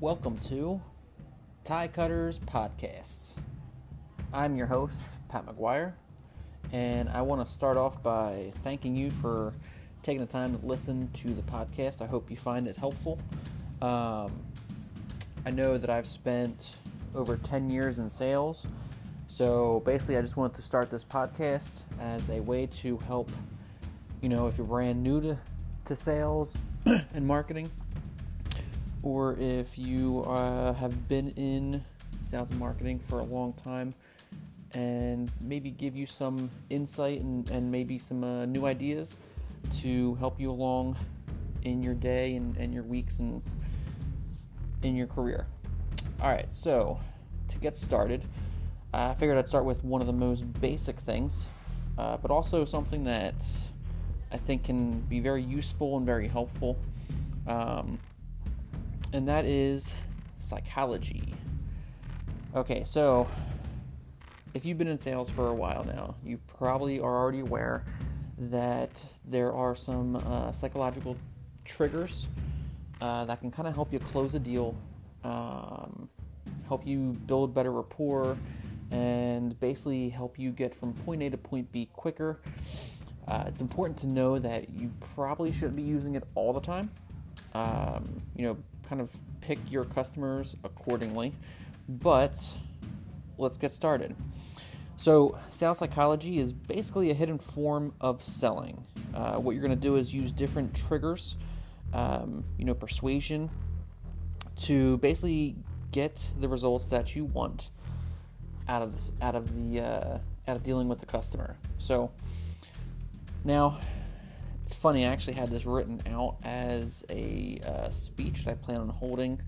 Welcome to Tie Cutters Podcasts. I'm your host, Pat McGuire, and I want to start off by thanking you for taking the time to listen to the podcast. I hope you find it helpful. Um, I know that I've spent over 10 years in sales, so basically, I just wanted to start this podcast as a way to help, you know, if you're brand new to, to sales and marketing or if you uh, have been in sales and marketing for a long time and maybe give you some insight and, and maybe some uh, new ideas to help you along in your day and, and your weeks and in your career. All right, so to get started, I figured I'd start with one of the most basic things, uh, but also something that I think can be very useful and very helpful. Um, and that is psychology. Okay, so if you've been in sales for a while now, you probably are already aware that there are some uh, psychological triggers uh, that can kind of help you close a deal, um, help you build better rapport, and basically help you get from point A to point B quicker. Uh, it's important to know that you probably shouldn't be using it all the time. Um, you know, kind of pick your customers accordingly. But let's get started. So, sales psychology is basically a hidden form of selling. Uh, what you're going to do is use different triggers, um, you know, persuasion, to basically get the results that you want out of this, out of the, uh, out of dealing with the customer. So, now it's funny, I actually had this written out as a uh, speech that I plan on holding.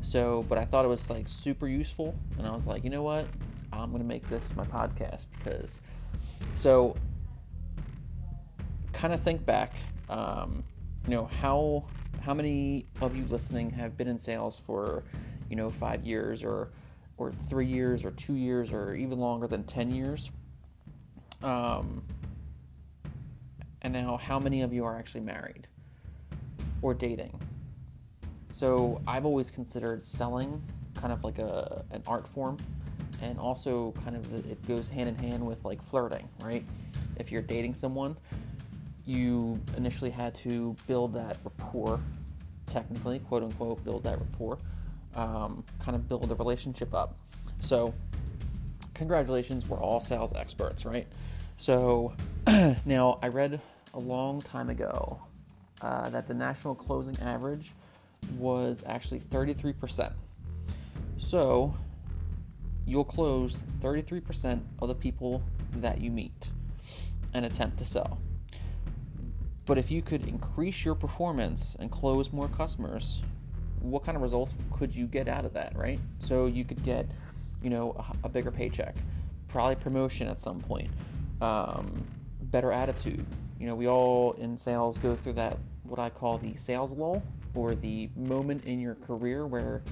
So, but I thought it was like super useful, and I was like, you know what? I'm going to make this my podcast because. So, kind of think back. Um, you know how how many of you listening have been in sales for you know five years or or three years or two years or even longer than ten years. Um, and now how many of you are actually married or dating? So I've always considered selling kind of like a an art form, and also kind of the, it goes hand in hand with like flirting, right? If you're dating someone, you initially had to build that rapport, technically, quote unquote, build that rapport, um, kind of build a relationship up. So, congratulations, we're all sales experts, right? So, now I read a long time ago uh, that the national closing average was actually 33%. So you'll close 33% of the people that you meet and attempt to sell. But if you could increase your performance and close more customers, what kind of results could you get out of that, right? So you could get, you know, a, a bigger paycheck, probably promotion at some point, um, better attitude, you know, we all in sales go through that, what I call the sales lull, or the moment in your career where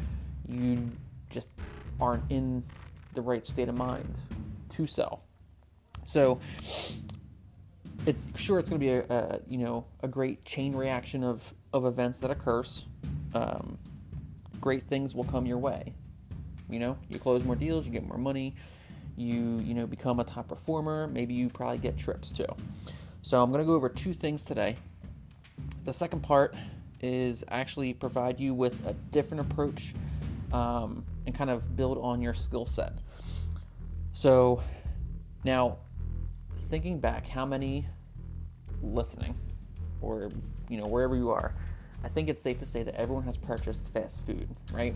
you just aren't in the right state of mind to sell. So, it's sure it's going to be a, a, you know a great chain reaction of of events that occurs. Um, great things will come your way. You know, you close more deals, you get more money, you you know become a top performer. Maybe you probably get trips too. So I'm going to go over two things today. The second part is actually provide you with a different approach um, and kind of build on your skill set. So now, thinking back, how many listening, or you know wherever you are, I think it's safe to say that everyone has purchased fast food, right?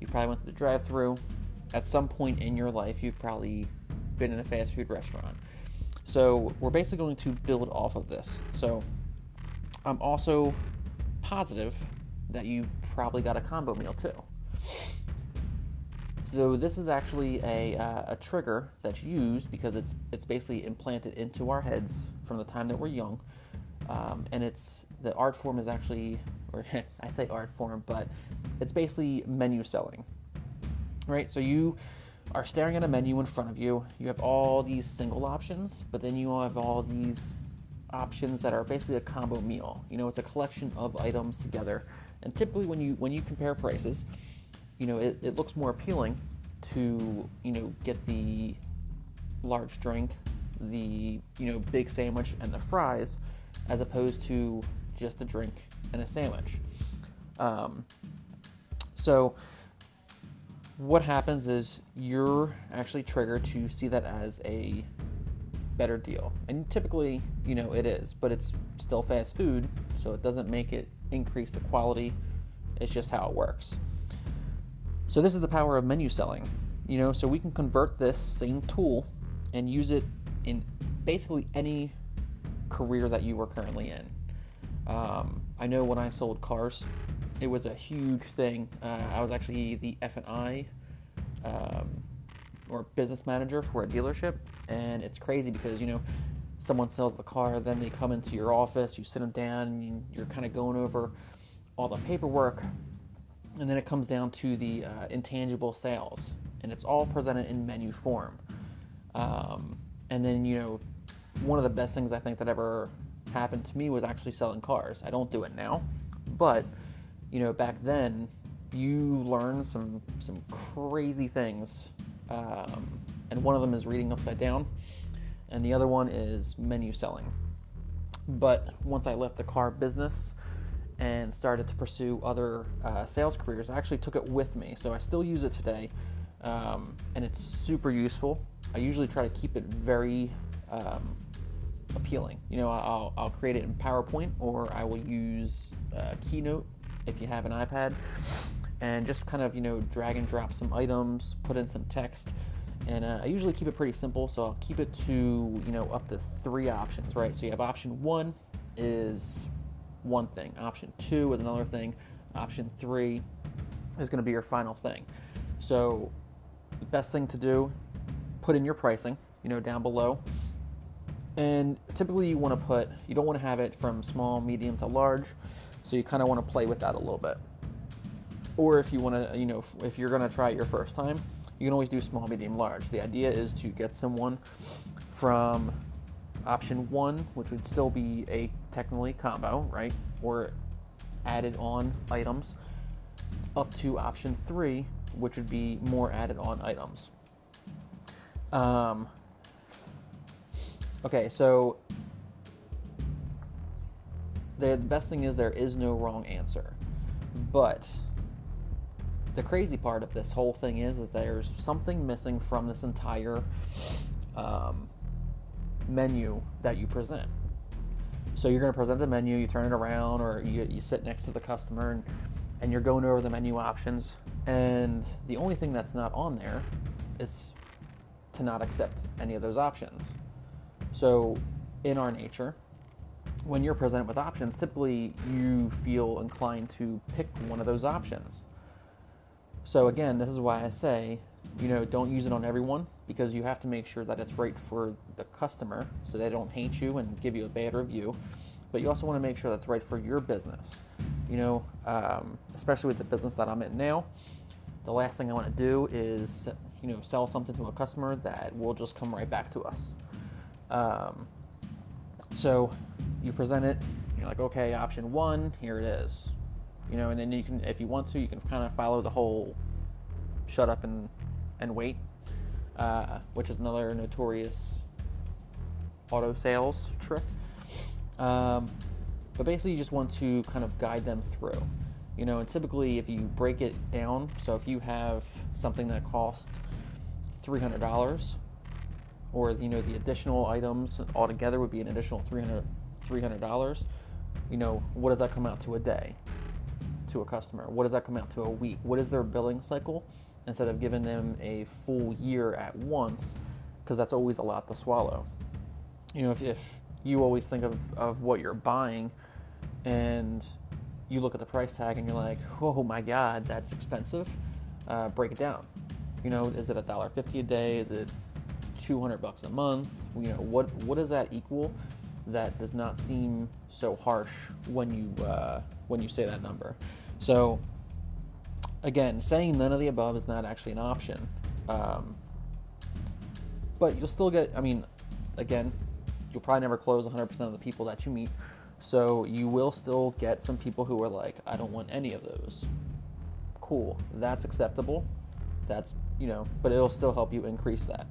You probably went to the drive-through. At some point in your life, you've probably been in a fast food restaurant. So we're basically going to build off of this. So I'm also positive that you probably got a combo meal too. So this is actually a, uh, a trigger that's used because it's it's basically implanted into our heads from the time that we're young, um, and it's the art form is actually, or I say art form, but it's basically menu selling, right? So you are staring at a menu in front of you. You have all these single options, but then you have all these options that are basically a combo meal. You know, it's a collection of items together, and typically when you when you compare prices, you know, it, it looks more appealing to you know get the large drink, the you know big sandwich, and the fries, as opposed to just a drink and a sandwich. Um, so what happens is you're actually triggered to see that as a better deal. And typically, you know, it is, but it's still fast food, so it doesn't make it increase the quality. It's just how it works. So this is the power of menu selling. You know, so we can convert this same tool and use it in basically any career that you are currently in. Um, I know when I sold cars, it was a huge thing. Uh, I was actually the F and I um, or business manager for a dealership, and it's crazy because you know someone sells the car, then they come into your office, you sit them down, and you're kind of going over all the paperwork, and then it comes down to the uh, intangible sales, and it's all presented in menu form. Um, and then you know, one of the best things I think that ever happened to me was actually selling cars. I don't do it now, but you know, back then you learn some some crazy things, um, and one of them is reading upside down, and the other one is menu selling. But once I left the car business and started to pursue other uh, sales careers, I actually took it with me. So I still use it today, um, and it's super useful. I usually try to keep it very um, appealing. You know, I'll, I'll create it in PowerPoint or I will use uh, Keynote if you have an iPad and just kind of, you know, drag and drop some items, put in some text. And uh, I usually keep it pretty simple, so I'll keep it to, you know, up to three options, right? So you have option one is one thing, option two is another thing, option three is going to be your final thing. So, the best thing to do, put in your pricing, you know, down below. And typically, you want to put, you don't want to have it from small, medium to large. So, you kind of want to play with that a little bit or if you want to, you know, if you're going to try it your first time, you can always do small, medium, large. The idea is to get someone from option one, which would still be a technically combo, right, or added on items, up to option three, which would be more added on items. Um, okay, so the best thing is there is no wrong answer, but the crazy part of this whole thing is that there's something missing from this entire um, menu that you present. So you're going to present the menu, you turn it around, or you, you sit next to the customer and, and you're going over the menu options. And the only thing that's not on there is to not accept any of those options. So, in our nature, when you're presented with options, typically you feel inclined to pick one of those options. So again, this is why I say, you know, don't use it on everyone because you have to make sure that it's right for the customer so they don't hate you and give you a bad review. But you also want to make sure that's right for your business. You know, um, especially with the business that I'm in now, the last thing I want to do is, you know, sell something to a customer that will just come right back to us. Um, so you present it, you're like, okay, option one, here it is you know, and then you can, if you want to, you can kind of follow the whole shut up and and wait, uh, which is another notorious auto sales trick. Um, but basically, you just want to kind of guide them through. You know, and typically, if you break it down, so if you have something that costs three hundred dollars, or you know the additional items altogether would be an additional 300 dollars. You know, what does that come out to a day? to a customer? What does that come out to a week? What is their billing cycle? Instead of giving them a full year at once, because that's always a lot to swallow. You know, if, if you always think of, of what you're buying and you look at the price tag and you're like, oh my God, that's expensive, uh, break it down. You know, is it a dollar fifty a day? Is it 200 bucks a month? You know, what what does that equal? That does not seem so harsh when you uh, when you say that number. So, again, saying none of the above is not actually an option. Um, but you'll still get, I mean, again, you'll probably never close 100% of the people that you meet. So you will still get some people who are like, I don't want any of those. Cool, that's acceptable. That's, you know, but it'll still help you increase that.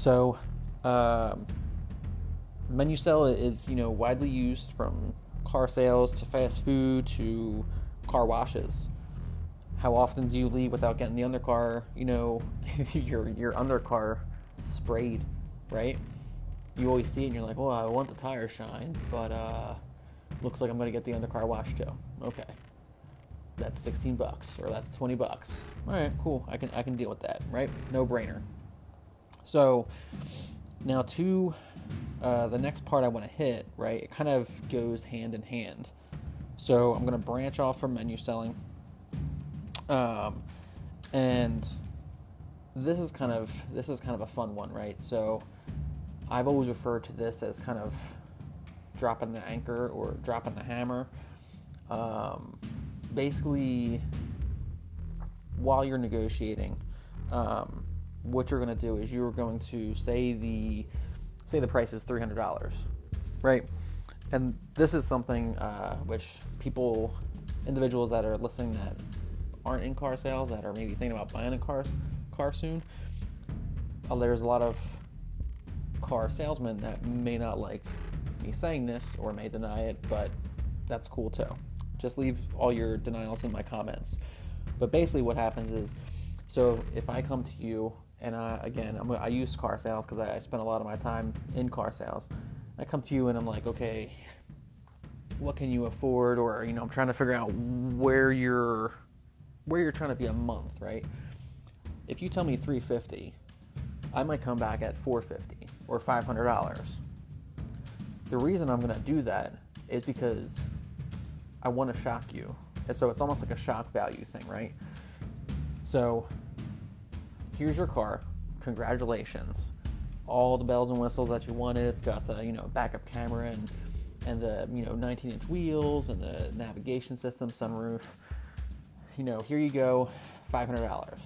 So, um, Menusell is, you know, widely used from car sales to fast food to car washes. How often do you leave without getting the undercar, you know, your your undercar sprayed, right? You always see it and you're like, well, I want the tire shine, but uh, looks like I'm gonna get the undercar wash too. Okay, that's 16 bucks or that's 20 bucks. All right, cool. I can I can deal with that, right? No brainer. So now to uh, the next part I want to hit, right? It kind of goes hand in hand. So I'm going to branch off from Menusell. Um, and this is kind of this is kind of a fun one, right? So I've always referred to this as kind of dropping the anchor or dropping the hammer. Um, basically, while you're negotiating, um, what you're going to do is you're going to say the say the price is three hundred dollars, right? And this is something uh, which people, individuals that are listening that aren't in car sales that are maybe thinking about buying a car car soon. Uh, there's a lot of car salesmen that may not like me saying this or may deny it, but that's cool too. Just leave all your denials in my comments. But basically, what happens is, so if I come to you and I, again, I'm, i use car sales because I, I spend a lot of my time in car sales. I come to you and I'm like, okay, what can you afford? Or you know, I'm trying to figure out where you're where you're trying to be a month, right? If you tell me 350, I might come back at 450 or 500 dollars. The reason I'm going to do that is because I want to shock you. And so it's almost like a shock value thing, right? So here's your car. Congratulations. All the bells and whistles that you wanted. It's got the, you know, backup camera and and the, you know, 19-inch wheels and the navigation system, sunroof. You know, here you go, $500.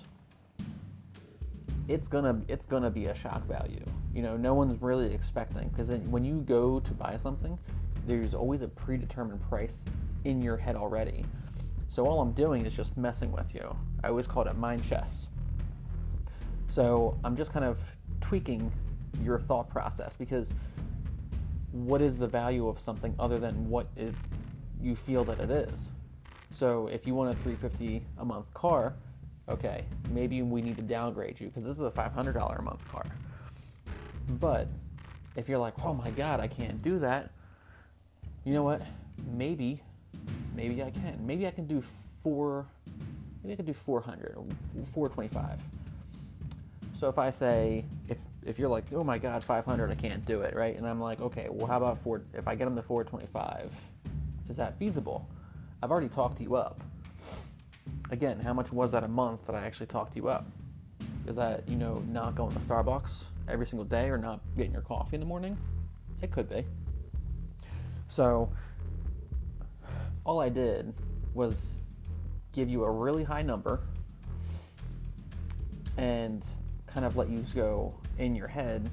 It's gonna it's gonna be a shock value. You know, no one's really expecting because when you go to buy something, there's always a predetermined price in your head already. So all I'm doing is just messing with you. I always call it mind chess. So I'm just kind of tweaking your thought process because what is the value of something other than what it, you feel that it is? So if you want a 350 a month car, okay, maybe we need to downgrade you because this is a $500 a month car. But if you're like, oh my god, I can't do that, you know what? Maybe, maybe I can. Maybe I can do four. Maybe I can do 400 or 425. So if I say if if you're like, oh my god, 500, I can't do it, right? And I'm like, okay, well, how about four? If I get them to 425, is that feasible? I've already talked you up. Again, how much was that a month that I actually talked you up? Is that you know not going to Starbucks every single day or not getting your coffee in the morning? It could be. So all I did was give you a really high number and kind of let you go in your head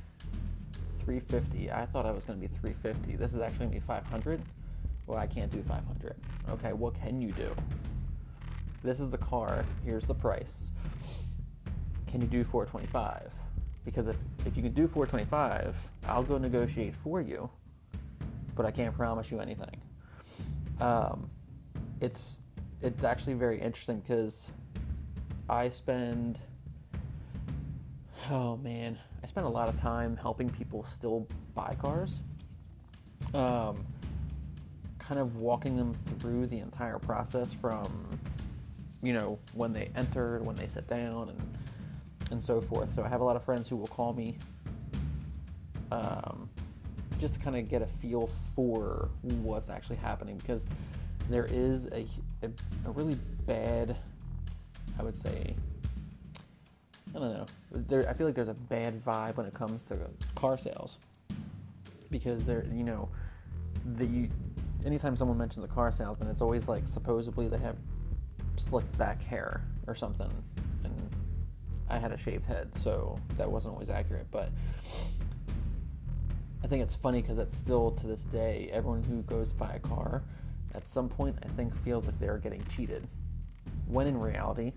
350 i thought i was going to be 350 this is actually going to be 500 well i can't do 500 okay what can you do? This is the car. Here's the price. Can you do 425 because if, if you can do 425 i'll go negotiate for you but i can't promise you anything. Um, it's it's actually very interesting because i spend oh man, I spent a lot of time helping people still buy cars. Um, kind of walking them through the entire process from, you know, when they entered, when they sit down, and and so forth. So I have a lot of friends who will call me um, just to kind of get a feel for what's actually happening because there is a, a, a really bad, I would say, I don't know. There, I feel like there's a bad vibe when it comes to car sales because they're, you know, the you, anytime someone mentions a car salesman, it's always like supposedly they have slicked back hair or something, and I had a shaved head, so that wasn't always accurate. But I think it's funny because it's still to this day, everyone who goes to buy a car at some point, I think, feels like they're getting cheated. When in reality,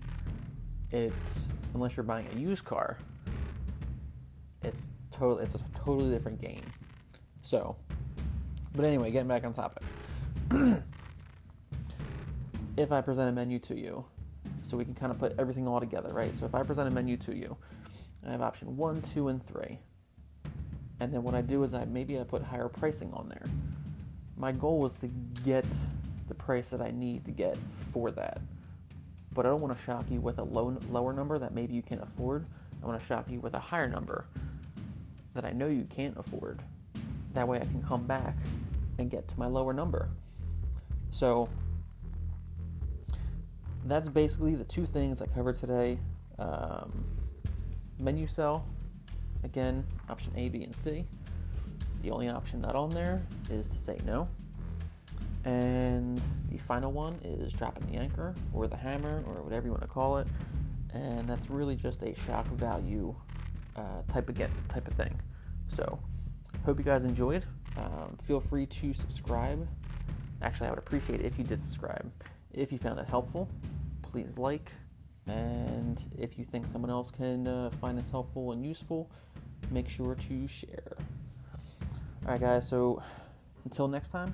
it's unless you're buying a used car, it's totally It's a totally different game. So, but anyway, getting back on topic. if I present a menu to you, so we can kind of put everything all together, right? So if I present a menu to you, I have option one, two, and three. And then what I do is I maybe I put higher pricing on there. My goal was to get the price that I need to get for that. But I don't want to shock you with a low, lower number that maybe you can't afford. I want to shock you with a higher number that I know you can't afford. That way I can come back and get to my lower number. So that's basically the two things I covered today. Um, menu sell, again, option A, B, and C. The only option not on there is to say no. And the final one is dropping the anchor or the hammer or whatever you want to call it. And that's really just a shock value uh, type of get type of thing. So, hope you guys enjoyed. Um, feel free to subscribe. Actually, I would appreciate it if you did subscribe. If you found it helpful, please like. And if you think someone else can uh, find this helpful and useful, make sure to share. Alright, guys, so until next time,